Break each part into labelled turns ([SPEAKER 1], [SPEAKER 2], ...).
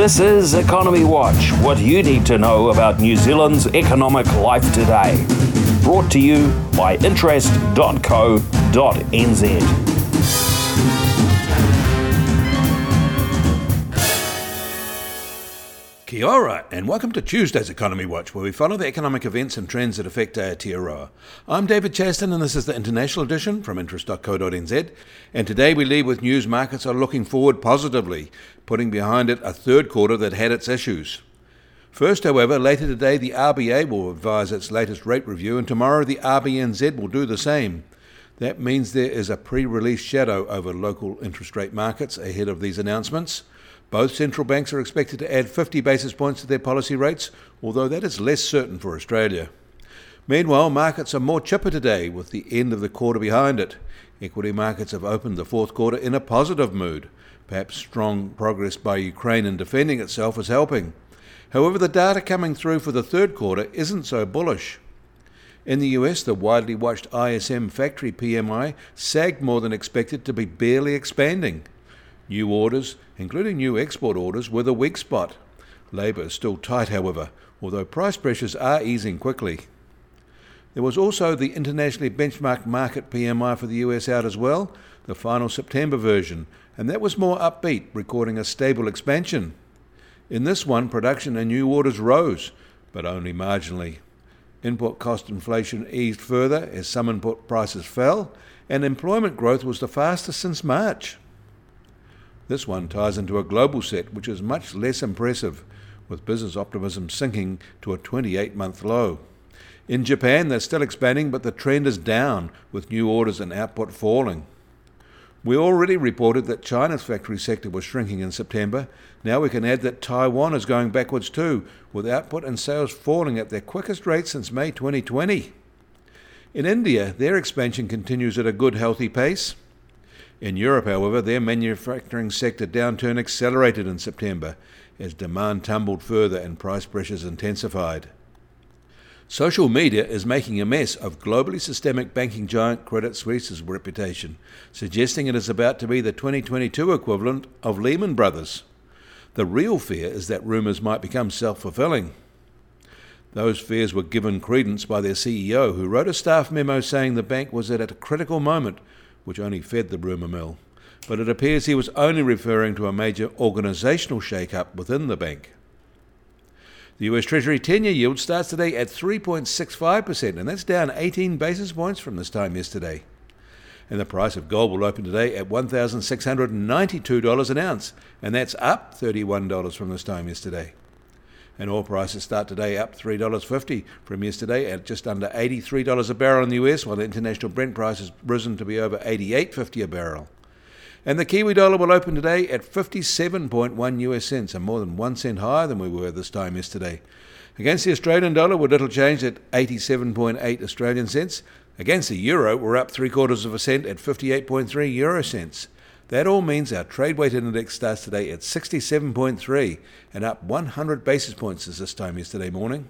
[SPEAKER 1] This is Economy Watch, what you need to know about New Zealand's economic life today. Brought to you by interest.co.nz.
[SPEAKER 2] Kia ora, and welcome to Tuesday's Economy Watch, where we follow the economic events and trends that affect Aotearoa. I'm David Chaston, and this is the international edition from interest.co.nz. And today we leave with news markets are looking forward positively, putting behind it a third quarter that had its issues. First, however, later today the RBA will advise its latest rate review, and tomorrow the RBNZ will do the same. That means there is a pre release shadow over local interest rate markets ahead of these announcements. Both central banks are expected to add 50 basis points to their policy rates, although that is less certain for Australia. Meanwhile, markets are more chipper today with the end of the quarter behind it. Equity markets have opened the fourth quarter in a positive mood. Perhaps strong progress by Ukraine in defending itself is helping. However, the data coming through for the third quarter isn't so bullish. In the US, the widely watched ISM factory PMI sagged more than expected to be barely expanding. New orders, including new export orders, were the weak spot. Labour is still tight, however, although price pressures are easing quickly. There was also the internationally benchmarked Markit PMI for the US out as well, the final September version, and that was more upbeat, recording a stable expansion. In this one, production and new orders rose, but only marginally. Input cost inflation eased further as some input prices fell, and employment growth was the fastest since March. This one ties into a global set, which is much less impressive, with business optimism sinking to a 28 month low. In Japan, they're still expanding, but the trend is down, with new orders and output falling. We already reported that China's factory sector was shrinking in September. Now we can add that Taiwan is going backwards too, with output and sales falling at their quickest rate since May 2020. In India, their expansion continues at a good, healthy pace. In Europe, however, their manufacturing sector downturn accelerated in September as demand tumbled further and price pressures intensified. Social media is making a mess of globally systemic banking giant Credit Suisse's reputation, suggesting it is about to be the 2022 equivalent of Lehman Brothers. The real fear is that rumours might become self fulfilling. Those fears were given credence by their CEO, who wrote a staff memo saying the bank was at a critical moment which only fed the rumour mill. But it appears he was only referring to a major organisational shake-up within the bank. The US Treasury 10 year yield starts today at 3.65%, and that's down 18 basis points from this time yesterday. And the price of gold will open today at $1,692 an ounce, and that's up $31 from this time yesterday. And oil prices start today up $3.50 from yesterday at just under $83 a barrel in the US, while the international Brent price has risen to be over $88.50 a barrel. And the Kiwi dollar will open today at 57.1 US cents, and more than one cent higher than we were this time yesterday. Against the Australian dollar, we're little changed at 87.8 Australian cents. Against the euro, we're up three quarters of a cent at 58.3 euro cents. That all means our trade weighted index starts today at 67.3 and up 100 basis points since this time yesterday morning.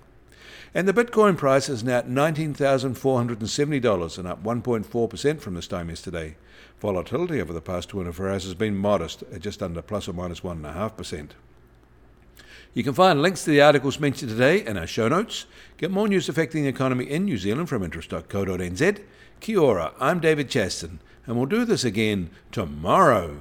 [SPEAKER 2] And the Bitcoin price is now at $19,470 and up 1.4% from this time yesterday. Volatility over the past 24 hours has been modest at just under plus or minus 1.5%. You can find links to the articles mentioned today in our show notes. Get more news affecting the economy in New Zealand from interest.co.nz. Kia ora, I'm David Chaston and we'll do this again tomorrow.